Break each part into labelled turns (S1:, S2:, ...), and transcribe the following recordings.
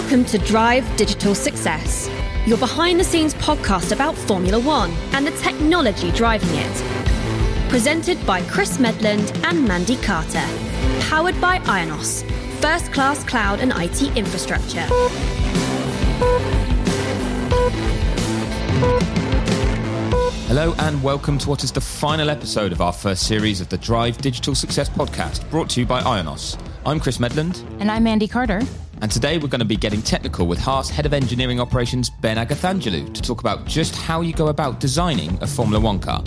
S1: Welcome to Drive Digital Success, your behind the scenes podcast about Formula One and the technology driving it. Presented by Chris Medland and Mandy Carter. Powered by Ionos, first class cloud and IT infrastructure.
S2: Hello and welcome to what is the final episode of our first series of the Drive Digital Success podcast, brought to you by Ionos. I'm Chris Medland.
S3: And I'm Mandy Carter.
S2: And today we're going to be getting technical with Haas Head of Engineering Operations Ben Agathangelou to talk about just how you go about designing a Formula One car.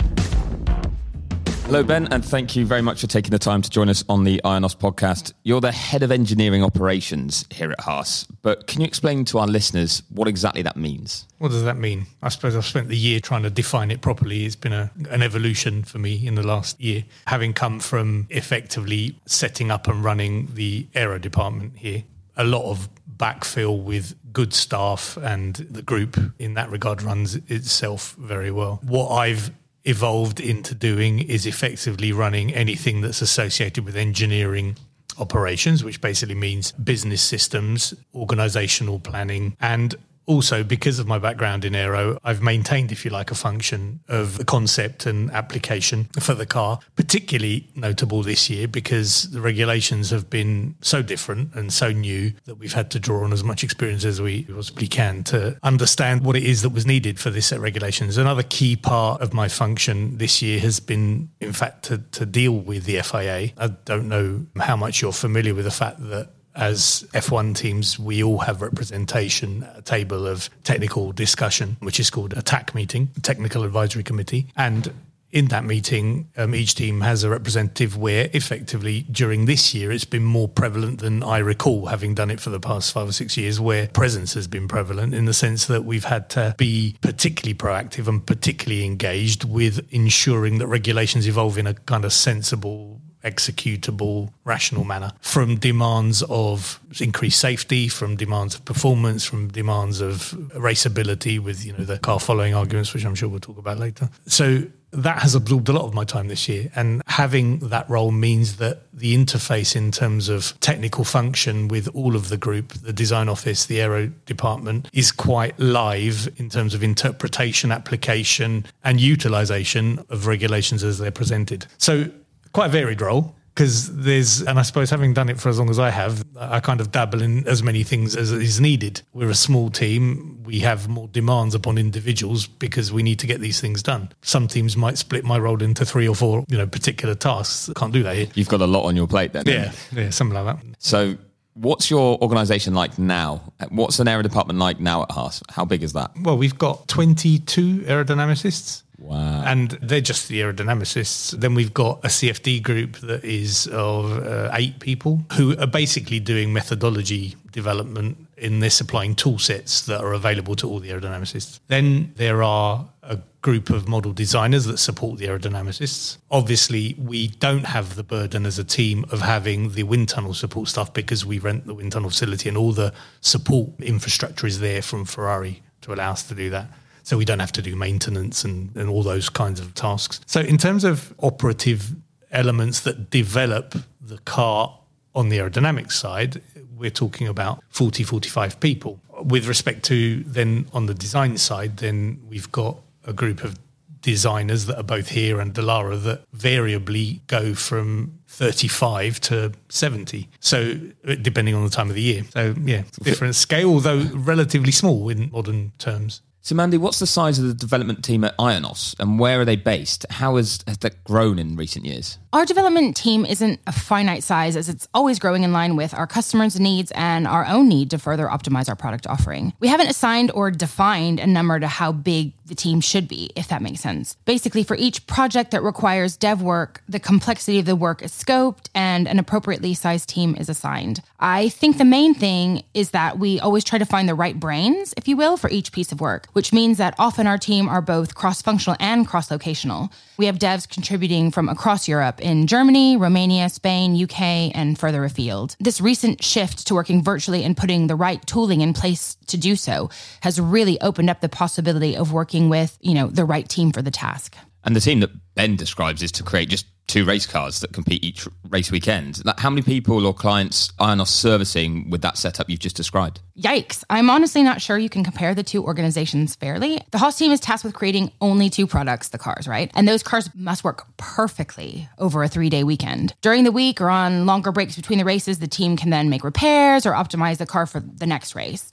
S2: Hello, Ben, and thank you very much for taking the time to join us on the Ionos podcast. You're the head of engineering operations here at Haas, but can you explain to our listeners what exactly that means?
S4: What does that mean? I suppose I've spent the year trying to define it properly. It's been a, an evolution for me in the last year, having come from effectively setting up and running the aero department here a lot of backfill with good staff, and the group in that regard runs itself very well. What I've evolved into doing is effectively running anything that's associated with engineering operations, which basically means business systems, organizational planning, and also because of my background in aero i've maintained if you like a function of the concept and application for the car particularly notable this year because the regulations have been so different and so new that we've had to draw on as much experience as we possibly can to understand what it is that was needed for this set of regulations. Another key part of my function this year has been in fact to, to deal with the fia i don't know how much you're familiar with the fact that as F1 teams, we all have representation at a table of technical discussion, which is called a TAC meeting, Technical Advisory Committee. And in that meeting, um, each team has a representative where effectively during this year it's been more prevalent than I recall, having done it for the past five or six years, where presence has been prevalent in the sense that we've had to be particularly proactive and particularly engaged with ensuring that regulations evolve in a kind of sensible executable, rational manner from demands of increased safety, from demands of performance, from demands of raceability with, you know, the car following arguments, which I'm sure we'll talk about later. So that has absorbed a lot of my time this year. And having that role means that the interface in terms of technical function with all of the group, the design office, the aero department, is quite live in terms of interpretation, application, and utilization of regulations as they're presented. So quite a varied role because there's, and I suppose having done it for as long as I have, I kind of dabble in as many things as is needed. We're a small team. We have more demands upon individuals because we need to get these things done. Some teams might split my role into three or four, you know, particular tasks. Can't do that here.
S2: You've got a lot on your plate then.
S4: Yeah, yeah, something like that.
S2: So, what's your organisation like now? What's an aero department like now at Haas? How big is that?
S4: Well, we've got 22 aerodynamicists.
S2: Wow.
S4: And they're just the aerodynamicists. Then we've got a CFD group that is of uh, eight people who are basically doing methodology development in this supplying tool sets that are available to all the aerodynamicists. Then there are a group of model designers that support the aerodynamicists. Obviously, we don't have the burden as a team of having the wind tunnel support stuff because we rent the wind tunnel facility and all the support infrastructure is there from Ferrari to allow us to do that so we don't have to do maintenance and, and all those kinds of tasks. So, in terms of operative elements that develop the car on the aerodynamics side, we're talking about 40, 45 people. With respect to then on the design side, then we've got a group of designers that are both here and Dallara that variably go from 35 to 70. So uh, depending on the time of the year. So yeah, different scale, although relatively small in modern terms.
S2: So, Mandy, what's the size of the development team at Ionos and where are they based? How has, has that grown in recent years?
S3: Our development team isn't a finite size as it's always growing in line with our customers' needs and our own need to further optimize our product offering. We haven't assigned or defined a number to how big the team should be, if that makes sense. Basically, for each project that requires dev work, the complexity of the work is scoped and an appropriately sized team is assigned. I think the main thing is that we always try to find the right brains, if you will, for each piece of work, which means that often our team are both cross functional and cross locational. We have devs contributing from across Europe in Germany, Romania, Spain, UK, and further afield. This recent shift to working virtually and putting the right tooling in place to do so has really opened up the possibility of working with, you know, the right team for the task.
S2: And the team that Ben describes is to create just two race cars that compete each race weekend. How many people or clients are IONOS servicing with that setup you've just described?
S3: Yikes. I'm honestly not sure you can compare the two organizations fairly. The Haas team is tasked with creating only two products, the cars, right? And those cars must work perfectly over a three day weekend. During the week or on longer breaks between the races, the team can then make repairs or optimize the car for the next race.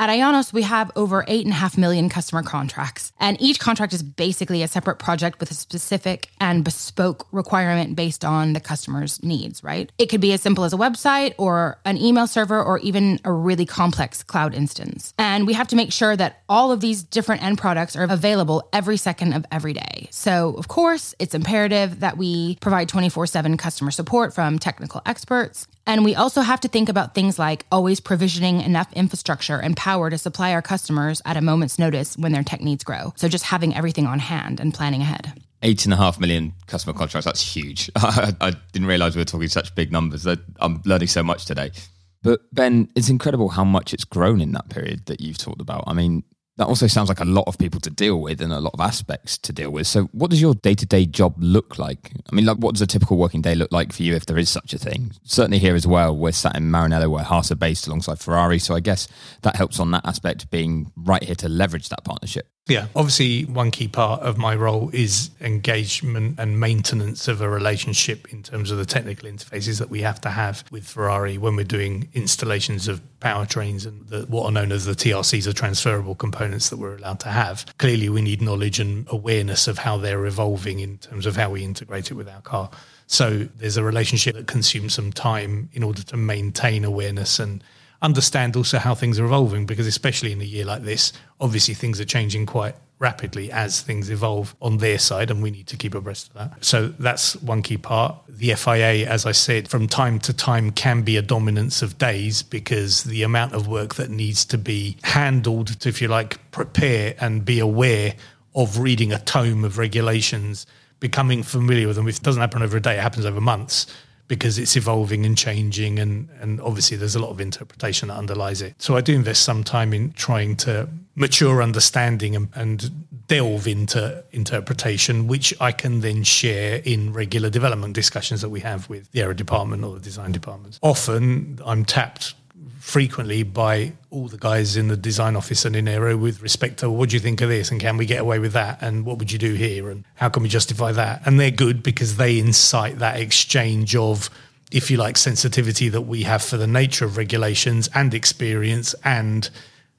S3: At IONOS, we have over 8.5 million customer contracts, and each contract is basically a separate project with a specific and bespoke requirement based on the customer's needs, right? It could be as simple as a website or an email server or even a really complex cloud instance. And we have to make sure that all of these different end products are available every second of every day. So, of course, it's imperative that we provide 24 7 customer support from technical experts. And we also have to think about things like always provisioning enough infrastructure and power to supply our customers at a moment's notice when their tech needs grow. So just having everything on hand and planning ahead.
S2: Eight and a half million customer contracts. That's huge. I, I didn't realize we were talking such big numbers. I'm learning so much today. But Ben, it's incredible how much it's grown in that period that you've talked about. I mean, that also sounds like a lot of people to deal with and a lot of aspects to deal with. So, what does your day to day job look like? I mean, like, what does a typical working day look like for you if there is such a thing? Certainly, here as well, we're sat in Maranello where Haas are based alongside Ferrari. So, I guess that helps on that aspect, being right here to leverage that partnership.
S4: Yeah, obviously, one key part of my role is engagement and maintenance of a relationship in terms of the technical interfaces that we have to have with Ferrari when we're doing installations of powertrains and the, what are known as the TRCs, the transferable components that we're allowed to have. Clearly, we need knowledge and awareness of how they're evolving in terms of how we integrate it with our car. So there's a relationship that consumes some time in order to maintain awareness and understand also how things are evolving because especially in a year like this obviously things are changing quite rapidly as things evolve on their side and we need to keep abreast of that. So that's one key part. The fia as i said from time to time can be a dominance of days because the amount of work that needs to be handled to if you like prepare and be aware of reading a tome of regulations becoming familiar with them. It doesn't happen over a day it happens over months because it's evolving and changing and and obviously there's a lot of interpretation that underlies it. So i do invest some time in trying to mature understanding and, and delve into interpretation which i can then share in regular development discussions that we have with the aero department or the design departments. Often i'm tapped frequently by all the guys in the design office and in Aero with respect to what do you think of this? And can we get away with that? And what would you do here? And how can we justify that? And they're good because they incite that exchange of if you like sensitivity that we have for the nature of regulations and experience and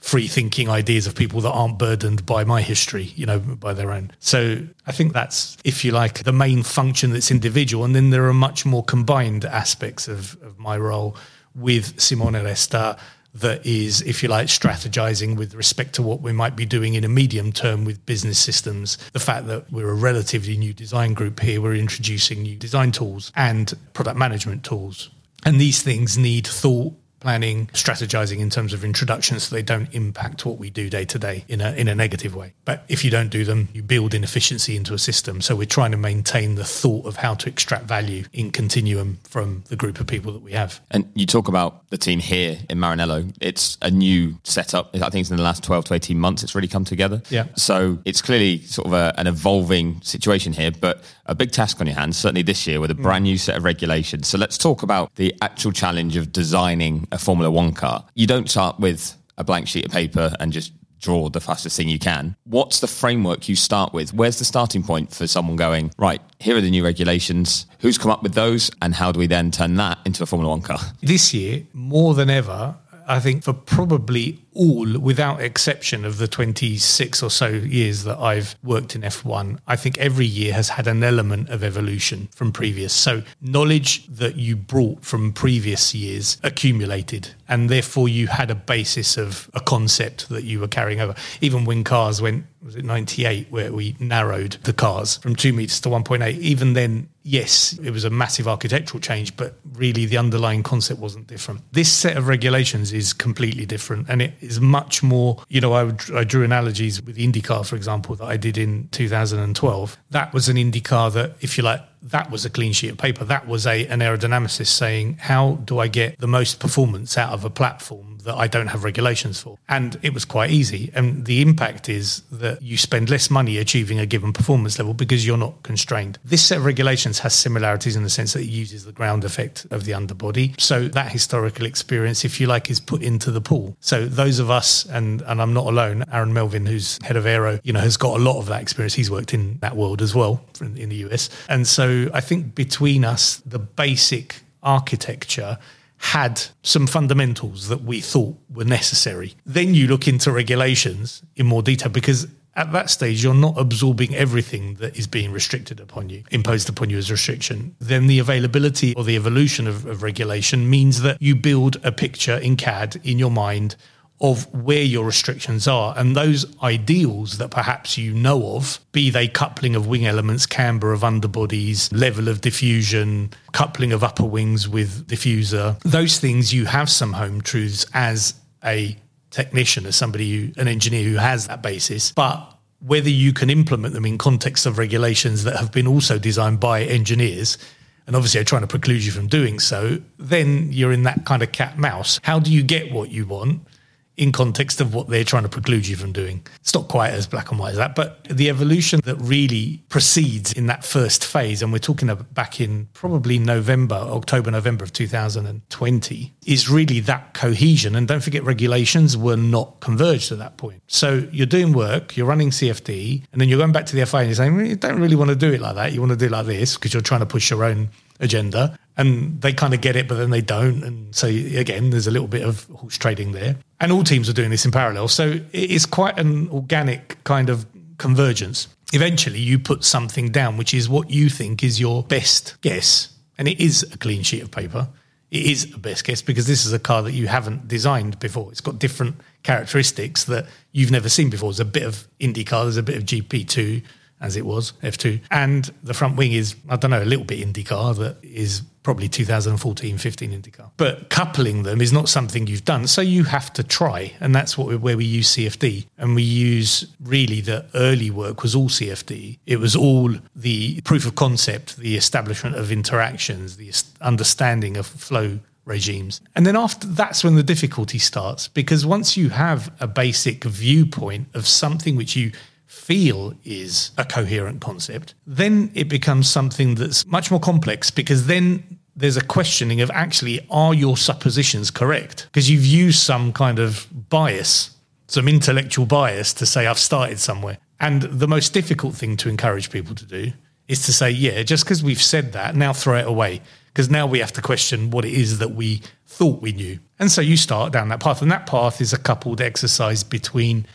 S4: free thinking ideas of people that aren't burdened by my history, you know, by their own. So I think that's, if you like, the main function that's individual. And then there are much more combined aspects of, of my role with Simone Resta that is, if you like, strategizing with respect to what we might be doing in a medium term with business systems. The fact that we're a relatively new design group here, we're introducing new design tools and product management tools. And these things need thought planning, strategizing in terms of introductions so they don't impact what we do day to day in a in a negative way. But if you don't do them, you build inefficiency into a system. So we're trying to maintain the thought of how to extract value in continuum from the group of people that we have.
S2: And you talk about the team here in Maranello. It's a new setup. I think it's in the last 12 to 18 months it's really come together.
S4: Yeah.
S2: So it's clearly sort of a, an evolving situation here, but a big task on your hands, certainly this year with a mm. brand new set of regulations. So let's talk about the actual challenge of designing a Formula One car. You don't start with a blank sheet of paper and just draw the fastest thing you can. What's the framework you start with? Where's the starting point for someone going, right, here are the new regulations. Who's come up with those? And how do we then turn that into a Formula One car?
S4: This year, more than ever, I think for probably all, without exception of the 26 or so years that I've worked in F1, I think every year has had an element of evolution from previous. So, knowledge that you brought from previous years accumulated, and therefore you had a basis of a concept that you were carrying over. Even when cars went, was it 98, where we narrowed the cars from two meters to 1.8, even then, yes, it was a massive architectural change, but really the underlying concept wasn't different. This set of regulations is completely different, and it is much more, you know, I, I drew analogies with IndyCar, for example, that I did in 2012. That was an IndyCar that, if you like, that was a clean sheet of paper. That was a an aerodynamicist saying, how do I get the most performance out of a platform that I don't have regulations for. And it was quite easy. And the impact is that you spend less money achieving a given performance level because you're not constrained. This set of regulations has similarities in the sense that it uses the ground effect of the underbody. So that historical experience, if you like, is put into the pool. So those of us, and, and I'm not alone, Aaron Melvin, who's head of aero, you know, has got a lot of that experience. He's worked in that world as well in the US. And so I think between us, the basic architecture had some fundamentals that we thought were necessary. Then you look into regulations in more detail because at that stage you're not absorbing everything that is being restricted upon you imposed upon you as restriction then the availability or the evolution of, of, regulation means that you build a picture in cad in your mind of where your restrictions are and those ideals that perhaps you know of, be they coupling of wing elements, camber of underbodies, level of diffusion, coupling of upper wings with diffuser, those things you have some home truths as a technician, as somebody who, an engineer who has that basis. But whether you can implement them in context of regulations that have been also designed by engineers and obviously are trying to preclude you from doing so, then you're in that kind of cat mouse. How do you get what you want? In context of what they're trying to preclude you from doing. It's not quite as black and white as that, but the evolution that really proceeds in that first phase, and we're talking about back in probably November, October, November of 2020, is really that cohesion. And don't forget, regulations were not converged at that point. So you're doing work, you're running CFD, and then you're going back to the FIA and you're saying, you don't really want to do it like that. You want to do it like this because you're trying to push your own agenda and they kind of get it, but then they don't. And so again, there's a little bit of horse trading there. And all teams are doing this in parallel. So it's quite an organic kind of convergence. Eventually, you put something down, which is what you think is your best guess. And it is a clean sheet of paper. It is a best guess because this is a car that you haven't designed before. It's got different characteristics that you've never seen before. There's a bit of IndyCar, there's a bit of GP2, as it was, F2. And the front wing is, I don't know, a little bit IndyCar that is probably 2014 15 IndyCar. But coupling them is not something you've done. So you have to try. And that's what where we use CFD. And we use really the early work was all CFD. It was all the proof of concept, the establishment of interactions, the understanding of flow regimes. And then after that's when the difficulty starts because once you have a basic viewpoint of something which you feel is a coherent concept, then it becomes something that's much more complex because then there's a questioning of actually, are your suppositions correct? Because you've used some kind of bias, some intellectual bias to say, I've started somewhere. And the most difficult thing to encourage people to do is to say, yeah, just because we've said that, now throw it away. Because now we have to question what it is that we thought we knew. And so you start down that path. And that path is a coupled exercise between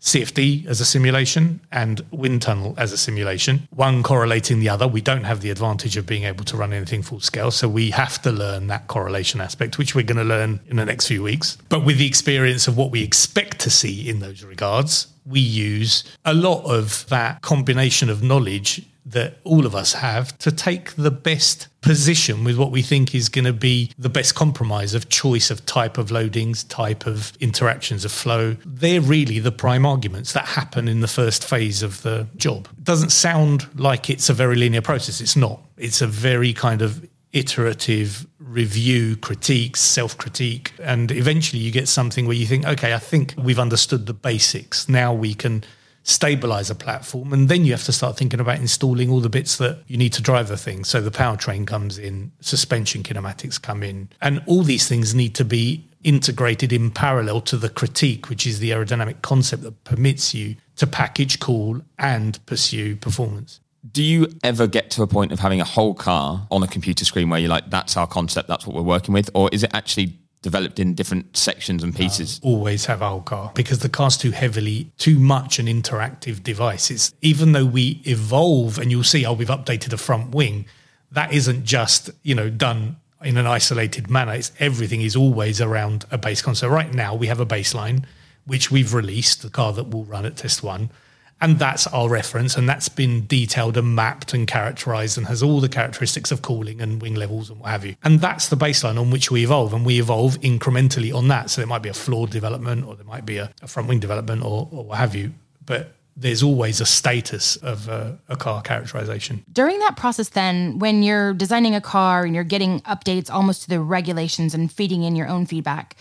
S4: CFD as a simulation and wind tunnel as a simulation, one correlating the other. We don't have the advantage of being able to run anything full scale. So we have to learn that correlation aspect, which we're going to learn in the next few weeks. But with the experience of what we expect to see in those regards, we use a lot of that combination of knowledge that all of us have to take the best position with what we think is going to be the best compromise of choice of type of loadings, type of interactions of flow. They're really the prime arguments that happen in the first phase of the job. It doesn't sound like it's a very linear process. It's not. It's a very kind of iterative review, critique, self critique. And eventually you get something where you think, okay, I think we've understood the basics. Now we can stabilize a platform. And then you have to start thinking about installing all the bits that you need to drive the thing. So the powertrain comes in, suspension kinematics come in, and all these things need to be integrated in parallel to the critique, which is the aerodynamic concept that permits you to package, cool, and pursue performance.
S2: Do you ever get to a point of having a whole car on a computer screen where you're like, that's our concept, that's what we're working with? Or is it actually developed in different sections and pieces.
S4: Uh, always have our car because the car's too heavily, too much an interactive device. It's even though we evolve and you'll see, oh, we've updated the front wing. That isn't just you know done in an isolated manner. It's everything is always around a base concept. Right now we have a baseline which we've released, the car that will run at test one and that's our reference, and that's been detailed and mapped and characterized and has all the characteristics of cooling and wing levels and what have you. And that's the baseline on which we evolve, and we evolve incrementally on that. So there might be a floor development, or there might be a, a front wing development, or, or what have you. But there's always a status of a, a, car characterization.
S3: During that process, then, when you're designing a car and you're getting updates almost to the regulations and feeding in your own feedback,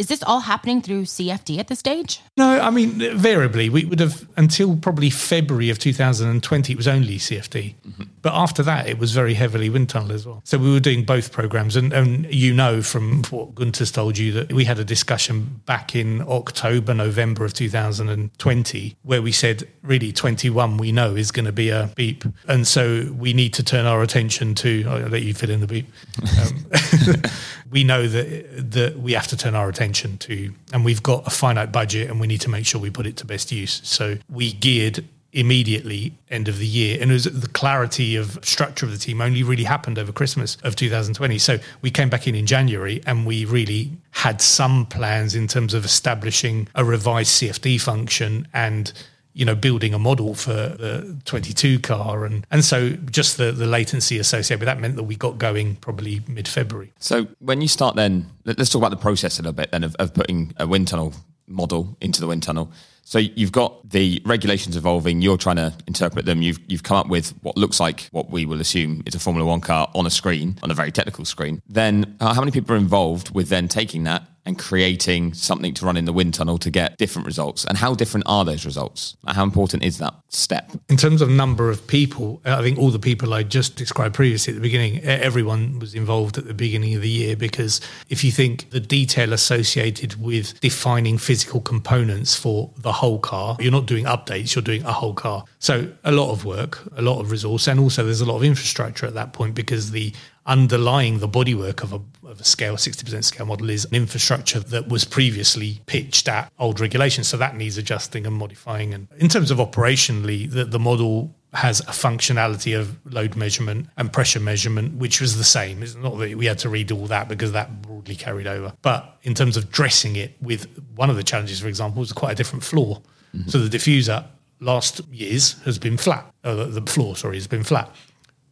S3: is this all happening through CFD at this stage?
S4: No, I mean, variably, we would have until probably February of 2020, it was only CFD. Mm-hmm. But after that, it was very heavily wind tunnel as well. So we were doing both programs. And, and you know from what Guenther's told you that we had a discussion back in October, November of 2020, where we said, really, 21 we know is going to be a beep. And so we need to turn our attention to, I'll let you fill in the beep. Um, we know that, that we have to turn our attention attention to, and we've got a finite budget and we need to make sure we put it to best use. So we geared immediately end of the year and it was the clarity of structure of the team only really happened over christmas of 2020 so we came back in in january and we really had some plans in terms of establishing a revised cfd function and you know, building a model for the 22 car. And, and so just the, the latency associated with that meant that we got going probably mid February.
S2: So when you start then, let's talk about the process a little bit then of, of putting a wind tunnel model into the wind tunnel. So you've got the regulations evolving. You're trying to interpret them. You've you've come up with what looks like what we will assume is a Formula One car on a screen, on a very technical screen. Then, uh, how many people are involved with then taking that and creating something to run in the wind tunnel to get different results? And how different are those results? How important is that step?
S4: In terms of number of people, uh, I think all the people I just described previously at the beginning, everyone was involved at the beginning of the year because if you think the detail associated with defining physical components for the whole car, you're not doing updates, you're doing a whole car. So a lot of work, a lot of resource, and also there's a lot of infrastructure at that point because the underlying the bodywork of a, of a scale, 60% scale model is an infrastructure that was previously pitched at old regulations. So that needs adjusting and modifying. And in terms of operationally, the, the model has a functionality of load measurement and pressure measurement, which was the same. It's not that we had to redo all that because that broadly carried over. But in terms of dressing it with one of the challenges, for example, was quite a different floor. Mm-hmm. So the diffuser last years has been flat. Uh, the floor, sorry, has been flat.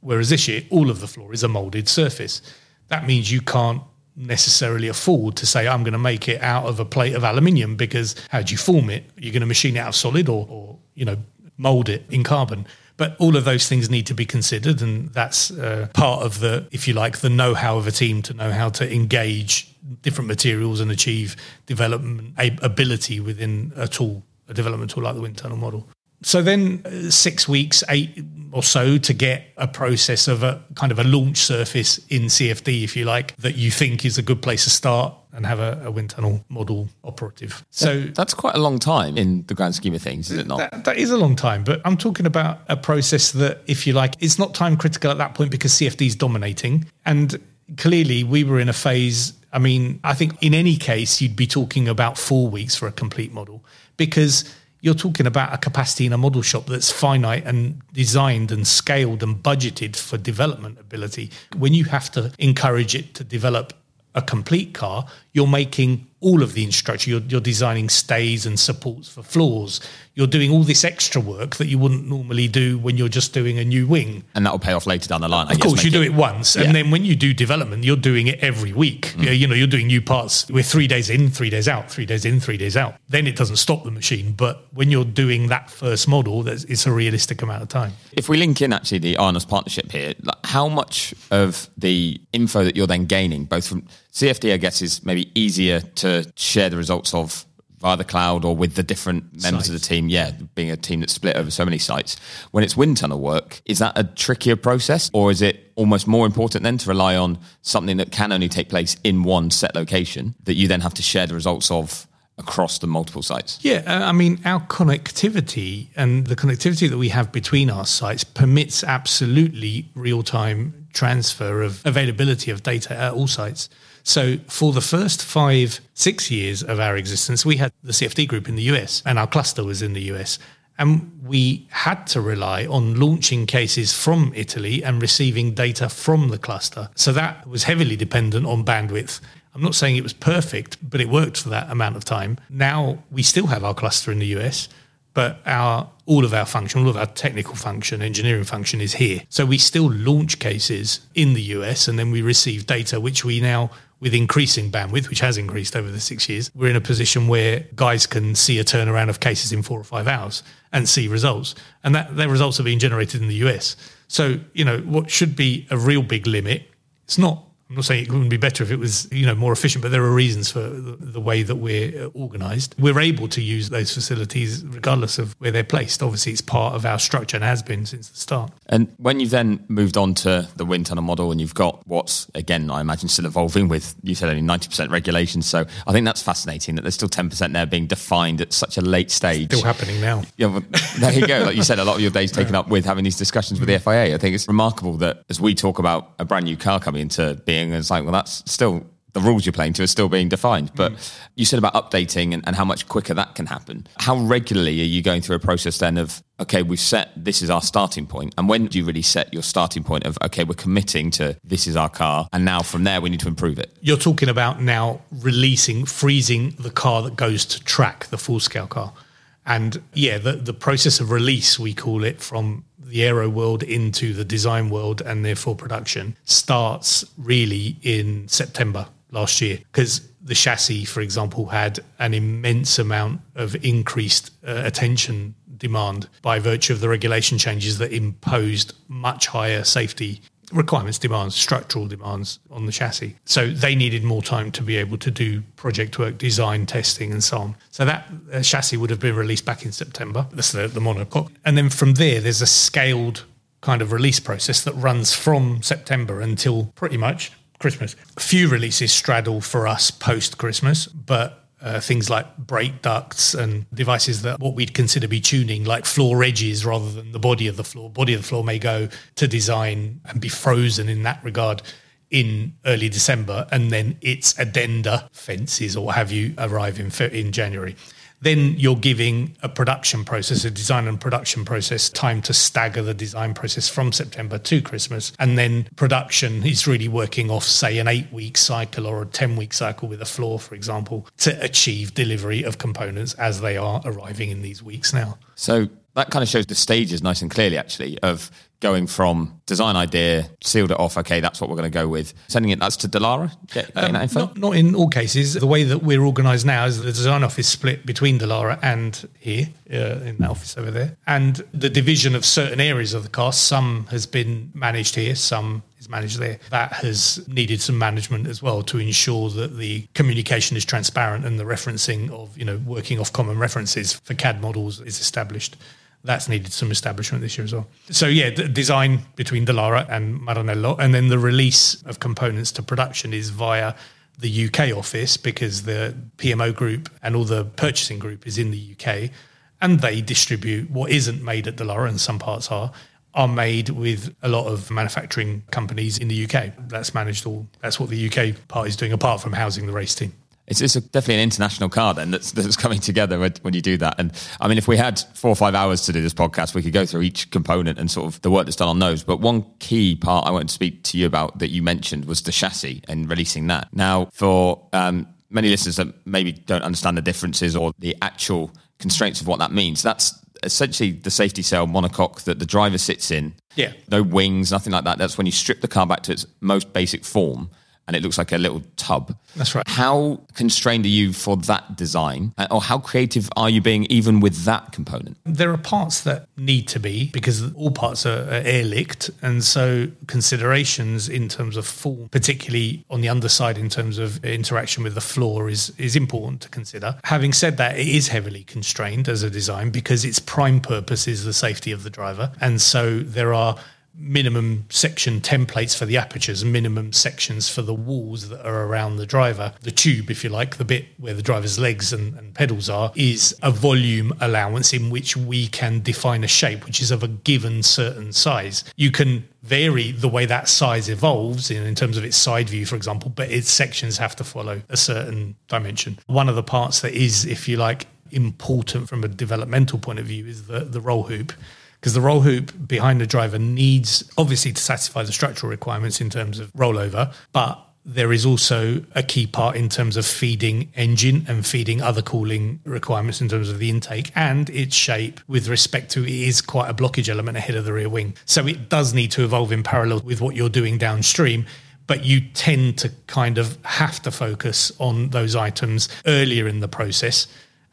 S4: Whereas this year, all of the floor is a molded surface. That means you can't necessarily afford to say, I'm going to make it out of a plate of aluminium because how do you form it? You're going to machine it out of solid or, or you know, mold it in carbon. But all of those things need to be considered. And that's uh, part of the, if you like, the know how of a team to know how to engage different materials and achieve development ability within a tool, a development tool like the wind tunnel model. So then, uh, six weeks, eight or so to get a process of a kind of a launch surface in CFD, if you like, that you think is a good place to start and have a, a wind tunnel model operative. So
S2: that's quite a long time in the grand scheme of things, is it not?
S4: That, that is a long time, but I'm talking about a process that, if you like, it's not time critical at that point because CFD is dominating. And clearly, we were in a phase. I mean, I think in any case, you'd be talking about four weeks for a complete model because you're talking about a capacity in a model shop that's finite and designed and scaled and budgeted for development ability. When you have to encourage it to develop a complete car, you're making all of the infrastructure. You're, you're, designing stays and supports for floors. You're doing all this extra work that you wouldn't normally do when you're just doing a new wing.
S2: And that will pay off later down the line.
S4: I of guess, course, you do it, once, yeah. and then when you do development, you're doing it every week. Mm. You know, you're doing new parts. We're three days in, three days out, three days in, three days out. Then it doesn't stop the machine. But when you're doing that first model, it's a realistic amount of time.
S2: If we link in actually the Ionos partnership here, how much of the info that you're then gaining, both from CFD, I guess, is maybe easier to share the results of via the cloud or with the different members sites. of the team. Yeah, being a team that's split over so many sites. When it's wind tunnel work, is that a trickier process or is it almost more important then to rely on something that can only take place in one set location that you then have to share the results of across the multiple sites?
S4: Yeah, uh, I mean, our connectivity and the connectivity that we have between our sites permits absolutely real time transfer of availability of data at all sites. So for the first five, six years of our existence, we had the CFD group in the US and our cluster was in the US. And we had to rely on launching cases from Italy and receiving data from the cluster. So that was heavily dependent on bandwidth. I'm not saying it was perfect, but it worked for that amount of time. Now we still have our cluster in the US, but our all of our function, all of our technical function, engineering function is here. So we still launch cases in the US and then we receive data which we now with increasing bandwidth, which has increased over the six years, we're in a position where guys can see a turnaround of cases in four or five hours and see results. And that their results are being generated in the US. So, you know, what should be a real big limit, it's not I'm not saying it wouldn't be better if it was, you know, more efficient, but there are reasons for the, way that we're uh, organised. We're able to use those facilities regardless of where they're placed. Obviously, it's part of our structure and has been since the start.
S2: And when you've then moved on to the wind tunnel model and you've got what's, again, I imagine still evolving with, you said only 90% regulation. So I think that's fascinating that there's still 10% there being defined at such a late stage.
S4: Still happening now.
S2: Yeah, well, there you go. Like you said, a lot of your days taken up with having these discussions with the FIA. I think it's remarkable that as we talk about a brand new car coming into being, it's like, well, that's still the rules you're playing to are still being defined. But mm. you said about updating and, and, how much quicker that can happen. How regularly are you going through a process then of, okay, we've set this is our starting point? And when do you really set your starting point of, okay, we're committing to this is our car, and now from there we need to improve it?
S4: You're talking about now releasing, freezing the car that goes to track, the full scale car. And yeah, the, the process of release, we call it, from the aero world into the design world and therefore production starts really in September last year. Because the chassis, for example, had an immense amount of increased uh, attention demand by virtue of the regulation changes that imposed much higher safety requirements, demands, structural demands on the chassis. So they needed more time to be able to do project work, design, testing, and so on. So that uh, chassis would have been released back in September. That's the, the monocoque. And then from there, there's a scaled kind of release process that runs from September until pretty much Christmas. A few releases straddle for us post Christmas, but uh, things like brake ducts and devices that what we'd consider be tuning, like floor edges rather than the body of the floor. Body of the floor may go to design and be frozen in that regard in early December, and then its addenda fences or what have you arrive in in January then you're giving a production process, a design and production process, time to stagger the design process from September to Christmas. And then production is really working off, say, an eight week cycle or a 10 week cycle with a floor, for example, to achieve delivery of components as they are arriving in these weeks now.
S2: So that kind of shows the stages nice and clearly, actually, of going from design idea, sealed it off. Okay, that's what we're going to go with. Sending it that's to Dallara? Get, um, that info.
S4: Not, not, in all cases. The way that we're organised now is the design office split between Dallara and here uh, in the office over there, and the division of certain areas of the car. Some has been managed here, some is managed there. That has needed some management as well to ensure that the communication is transparent and the referencing of you know working off common references for CAD models is established that's needed some establishment this year as well. So yeah, the design between Dallara and Maranello, and then the release of components to production is via the UK office because the PMO group and all the purchasing group is in the UK, and they distribute what isn't made at Dallara, and some parts are. Are made with a lot of manufacturing companies in the UK. That's managed all. That's what the UK part is doing, apart from housing the race team.
S2: It's, it's a, definitely an international car then that's, that's coming together when, when, you do that. And I mean, if we had four or five hours to do this podcast, we could go through each component and sort of the work that's done on those. But one key part I wanted to speak to you about that you mentioned was the chassis and releasing that. Now, for um, many listeners that maybe don't understand the differences or the actual constraints of what that means, that's essentially the safety cell monocoque that the driver sits in.
S4: Yeah.
S2: No wings, nothing like that. That's when you strip the car back to its most basic form and it looks like a little tub.
S4: That's right.
S2: How constrained are you for that design, uh, or how creative are you being even with that component?
S4: There are parts that need to be because all parts are, are air licked, and so considerations in terms of form, particularly on the underside in terms of interaction with the floor, is is important to consider. Having said that, it is heavily constrained as a design because its prime purpose is the safety of the driver, and so there are minimum section templates for the apertures, and minimum sections for the walls that are around the driver. The tube, if you like, the bit where the driver's legs and, and, pedals are, is a volume allowance in which we can define a shape which is of a given certain size. You can vary the way that size evolves in, in terms of its side view, for example, but its sections have to follow a certain dimension. One of the parts that is, if you like, important from a developmental point of view is the, the roll hoop because the roll hoop behind the driver needs obviously to satisfy the structural requirements in terms of rollover, but there is also a key part in terms of feeding engine and feeding other cooling requirements in terms of the intake and its shape with respect to it is quite a blockage element ahead of the rear wing. So it does need to evolve in parallel with what you're doing downstream but you tend to kind of have to focus on those items earlier in the process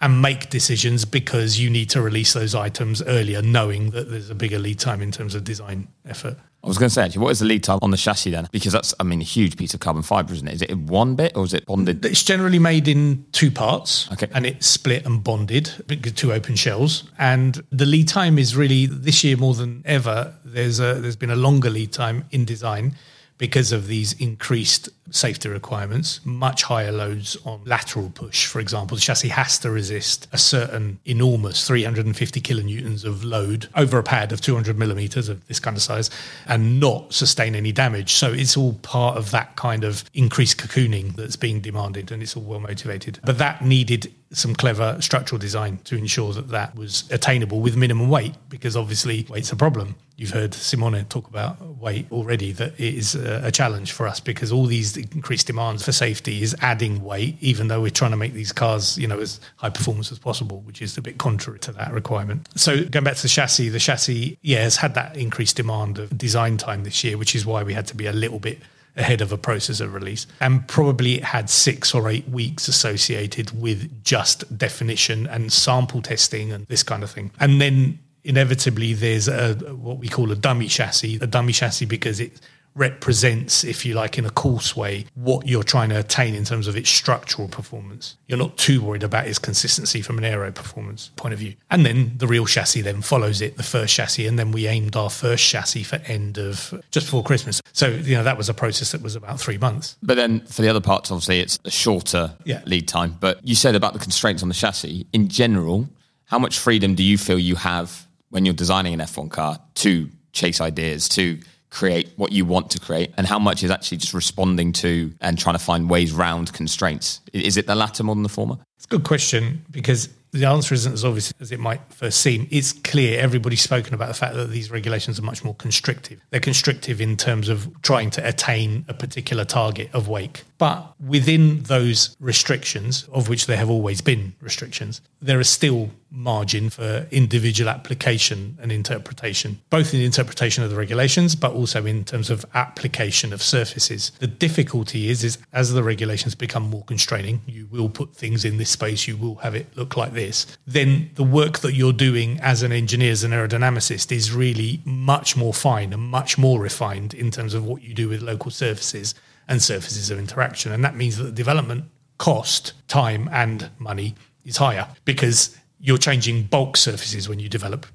S4: and make decisions because you need to release those items earlier, knowing that there's a bigger lead time in terms of design effort.
S2: I was going to say, actually, what is the lead time on the chassis then? Because that's, I mean, a huge piece of carbon fibre, isn't it? Is it one bit or is it bonded?
S4: It's generally made in two parts.
S2: Okay.
S4: And it's split and bonded, two open shells. And the lead time is really this year more than ever. There's a, there's been a longer lead time in design because of these increased safety requirements, much higher loads on lateral push, for example. The chassis has to resist a certain enormous 350 kilonewtons of load over a pad of 200 millimeters of this kind of size and not sustain any damage. So it's all part of that kind of increased cocooning that's being demanded and it's all well motivated. But that needed some clever structural design to ensure that that was attainable with minimum weight because obviously weight's a problem. You've heard Simone talk about weight already, that it is a challenge for us because all these increased demands for safety is adding weight, even though we're trying to make these cars, you know, as high performance as possible, which is a bit contrary to that requirement. So going back to the chassis, the chassis, yeah, has had that increased demand of design time this year, which is why we had to be a little bit ahead of a processor release. And probably it had six or eight weeks associated with just definition and sample testing and this kind of thing. And then inevitably there's a what we call a dummy chassis, a dummy chassis because it represents, if you like, in a coarse way, what you're trying to attain in terms of its structural performance. You're not too worried about its consistency from an aero performance point of view. And then the real chassis then follows it, the first chassis, and then we aimed our first chassis for end of just before Christmas. So, you know, that was a process that was about three months.
S2: But then for the other parts, obviously, it's a shorter
S4: Yeah.
S2: lead time. But you said about the constraints on the chassis. In general, how much freedom do you feel you have when you're designing an F1 car to chase ideas, to create what you want to create? And how much is actually just responding to and trying to find ways round constraints? Is it the latter more than the former?
S4: It's a good question because the answer isn't as obvious as it might first seem. It's clear everybody's spoken about the fact that these regulations are much more constrictive. They're constrictive in terms of trying to attain a particular target of wake. But within those restrictions, of which there have always been restrictions, there is still margin for individual application and interpretation, both in the interpretation of the regulations, but also in terms of application of surfaces. The difficulty is, is as the regulations become more constraining, you will put things in this space, you will have it look like this. Then the work that you're doing as an engineer, as an aerodynamicist, is really much more fine and much more refined in terms of what you do with local surfaces and surfaces of interaction. And that means that the development cost, time, and money is higher because you're changing bulk surfaces when you develop.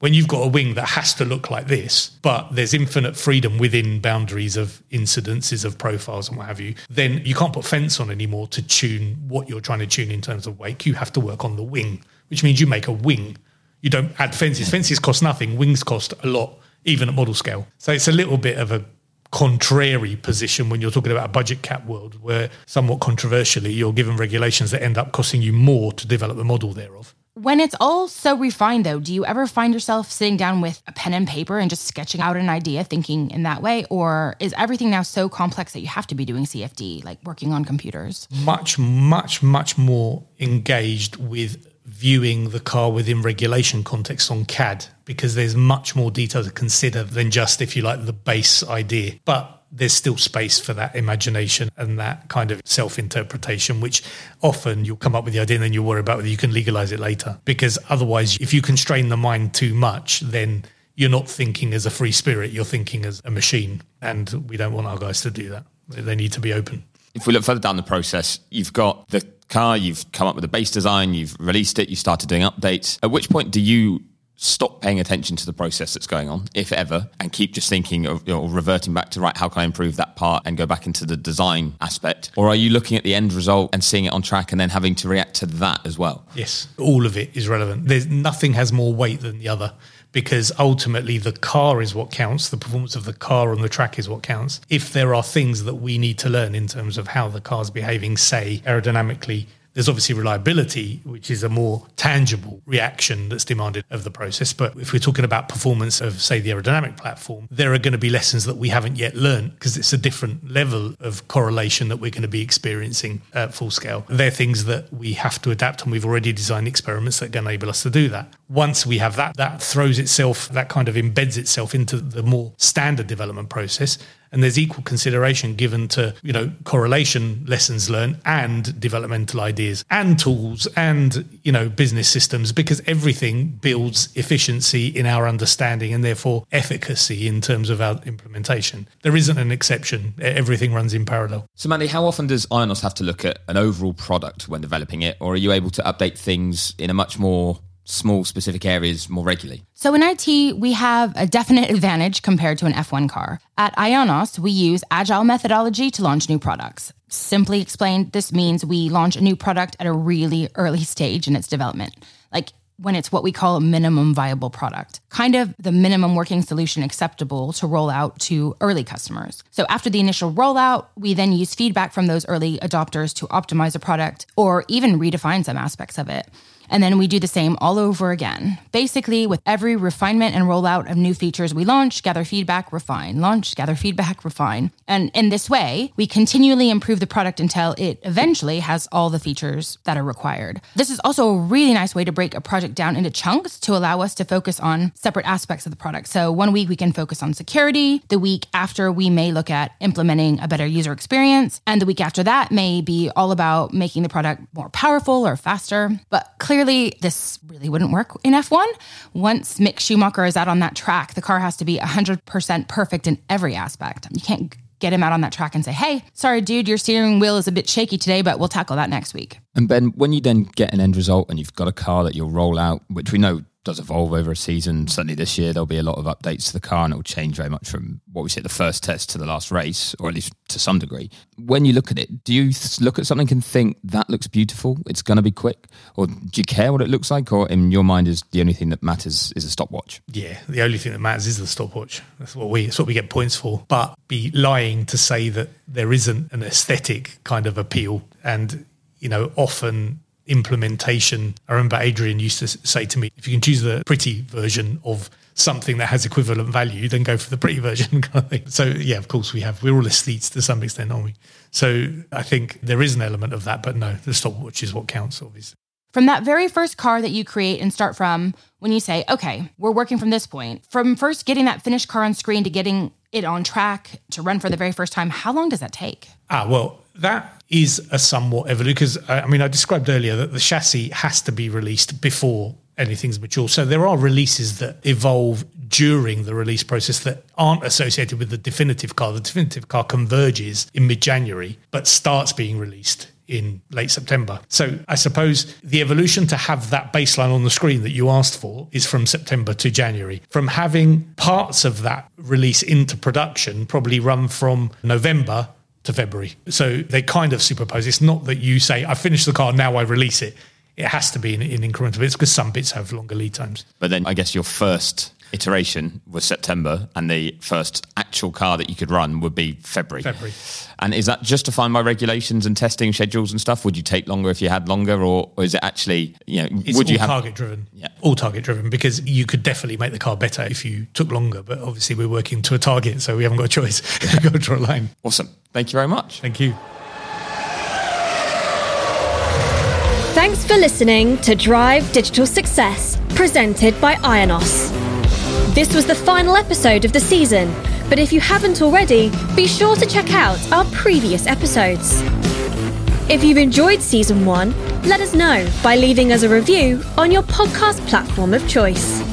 S4: When you've got a wing that has to look like this, but there's infinite freedom within boundaries of incidences of profiles and what have you, then you can't put fence on anymore to tune what you're trying to tune in terms of wake. You have to work on the wing, which means you make a wing. You don't add fences. Fences cost nothing. Wings cost a lot, even at model scale. So it's a little bit of a contrary position when you're talking about a budget cap world where somewhat controversially you're given regulations that end up costing you more to develop the model thereof.
S3: When it's all so refined, though, do you ever find yourself sitting down with a pen and paper and just sketching out an idea, thinking in that way? Or is everything now so complex that you have to be doing CFD, like working on computers?
S4: Much, much, much more engaged with viewing the car within regulation context on CAD because there's much more detail to consider than just, if you like, the base idea. But there's still space for that imagination and that kind of self interpretation, which often you'll come up with the idea and then you'll worry about whether you can legalize it later. Because otherwise, if you constrain the mind too much, then you're not thinking as a free spirit, you're thinking as a machine. And we don't want our guys to do that. They need to be open.
S2: If we look further down the process, you've got the car, you've come up with a base design, you've released it, you started doing updates. At which point do you stop paying attention to the process that's going on, if ever, and keep just thinking of know, reverting back to right, how can I improve that part and go back into the design aspect? Or are you looking at the end result and seeing it on track and then having to react to that as well?
S4: Yes, all of it is relevant. There's nothing has more weight than the other because ultimately the car is what counts. The performance of the car on the track is what counts. If there are things that we need to learn in terms of how the car's behaving, say aerodynamically, there's obviously reliability, which is a more tangible reaction that's demanded of the process. But if we're talking about performance of, say, the aerodynamic platform, there are going to be lessons that we haven't yet learned because it's a different level of correlation that we're going to be experiencing at full scale. They're things that we have to adapt, and we've already designed experiments that can enable us to do that. Once we have that, that throws itself, that kind of embeds itself into the more standard development process and there's equal consideration given to you know correlation lessons learned and developmental ideas and tools and you know business systems because everything builds efficiency in our understanding and therefore efficacy in terms of our implementation. There isn't an exception. Everything runs in parallel.
S2: So mandy how often does ionos have to look at an overall product when developing it or are you able to update things in a much more small specific areas more regularly?
S3: So in IT, we have a definite advantage compared to an F1 car. At Ionos, we use agile methodology to launch new products. Simply explained, this means we launch a new product at a really early stage in its development. Like when it's what we call a minimum viable product, kind of the minimum working solution acceptable to roll out to early customers. So after the initial rollout, we then use feedback from those early adopters to optimize a product or even redefine some aspects of it. And then we do the same all over again. Basically, with every refinement and rollout of new features we launch, gather feedback, refine, launch, gather feedback, refine. And in this way, we continually improve the product until it eventually has all the features that are required. This is also a really nice way to break a project down into chunks to allow us to focus on separate aspects of the product. So one week we can focus on security, the week after we may look at implementing a better user experience, and the week after that may be all about making the product more powerful or faster. But clearly, this really wouldn't work in F1. Once Mick Schumacher is out on that track, the car has to be 100% perfect in every aspect. You can't get him out on that track and say, hey, sorry, dude, your steering wheel is a bit shaky today, but we'll tackle that next week.
S2: And Ben, when you then get an end result and you've got a car that you'll roll out, which we know does evolve over a season. Certainly this year, there'll be a lot of updates to the car and it will change very much from what we see at the first test to the last race, or at least to some degree. When you look at it, do you look at something and think that looks beautiful? It's going to be quick? Or do you care what it looks like? Or in your mind, is the only thing that matters is a stopwatch?
S4: Yeah, the only thing that matters is the stopwatch. That's what we, that's what we get points for. But be lying to say that there isn't an aesthetic kind of appeal. And, you know, often implementation. I remember Adrian used to say to me, if you can choose the pretty version of something that has equivalent value, then go for the pretty version. Kind of thing. So yeah, of course we have. We're all aesthetes to some extent, aren't we? So I think there is an element of that, but no, the stopwatch is what counts, obviously.
S3: From that very first car that you create and start from, when you say, okay, we're working from this point, from first getting that finished car on screen to getting it on track to run for the very first time, how long does that take?
S4: Ah, well, that is a somewhat evolution because uh, I mean I described earlier that the chassis has to be released before anything's mature. So there are releases that evolve during the release process that aren't associated with the definitive car. The definitive car converges in mid-January but starts being released in late September. So I suppose the evolution to have that baseline on the screen that you asked for is from September to January. From having parts of that release into production probably run from November to February. So they kind of superpose. It's not that you say, I finished the car, now I release it. It has to be in, in incremental bits because some bits have longer lead times.
S2: But then I guess your first iteration was September, and the first actual car that you could run would be February.
S4: February.
S2: And is that justified by regulations and testing schedules and stuff? Would you take longer if you had longer, or, or is it actually you know?
S4: It's
S2: would
S4: all
S2: you have
S4: target driven? Yeah, all target driven because you could definitely make the car better if you took longer. But obviously, we're working to a target, so we haven't got a choice. We've got to draw a line.
S2: Awesome. Thank you very much.
S4: Thank you.
S1: Thanks for listening to Drive Digital Success, presented by Ionos. This was the final episode of the season, but if you haven't already, be sure to check out our previous episodes. If you've enjoyed season one, let us know by leaving us a review on your podcast platform of choice.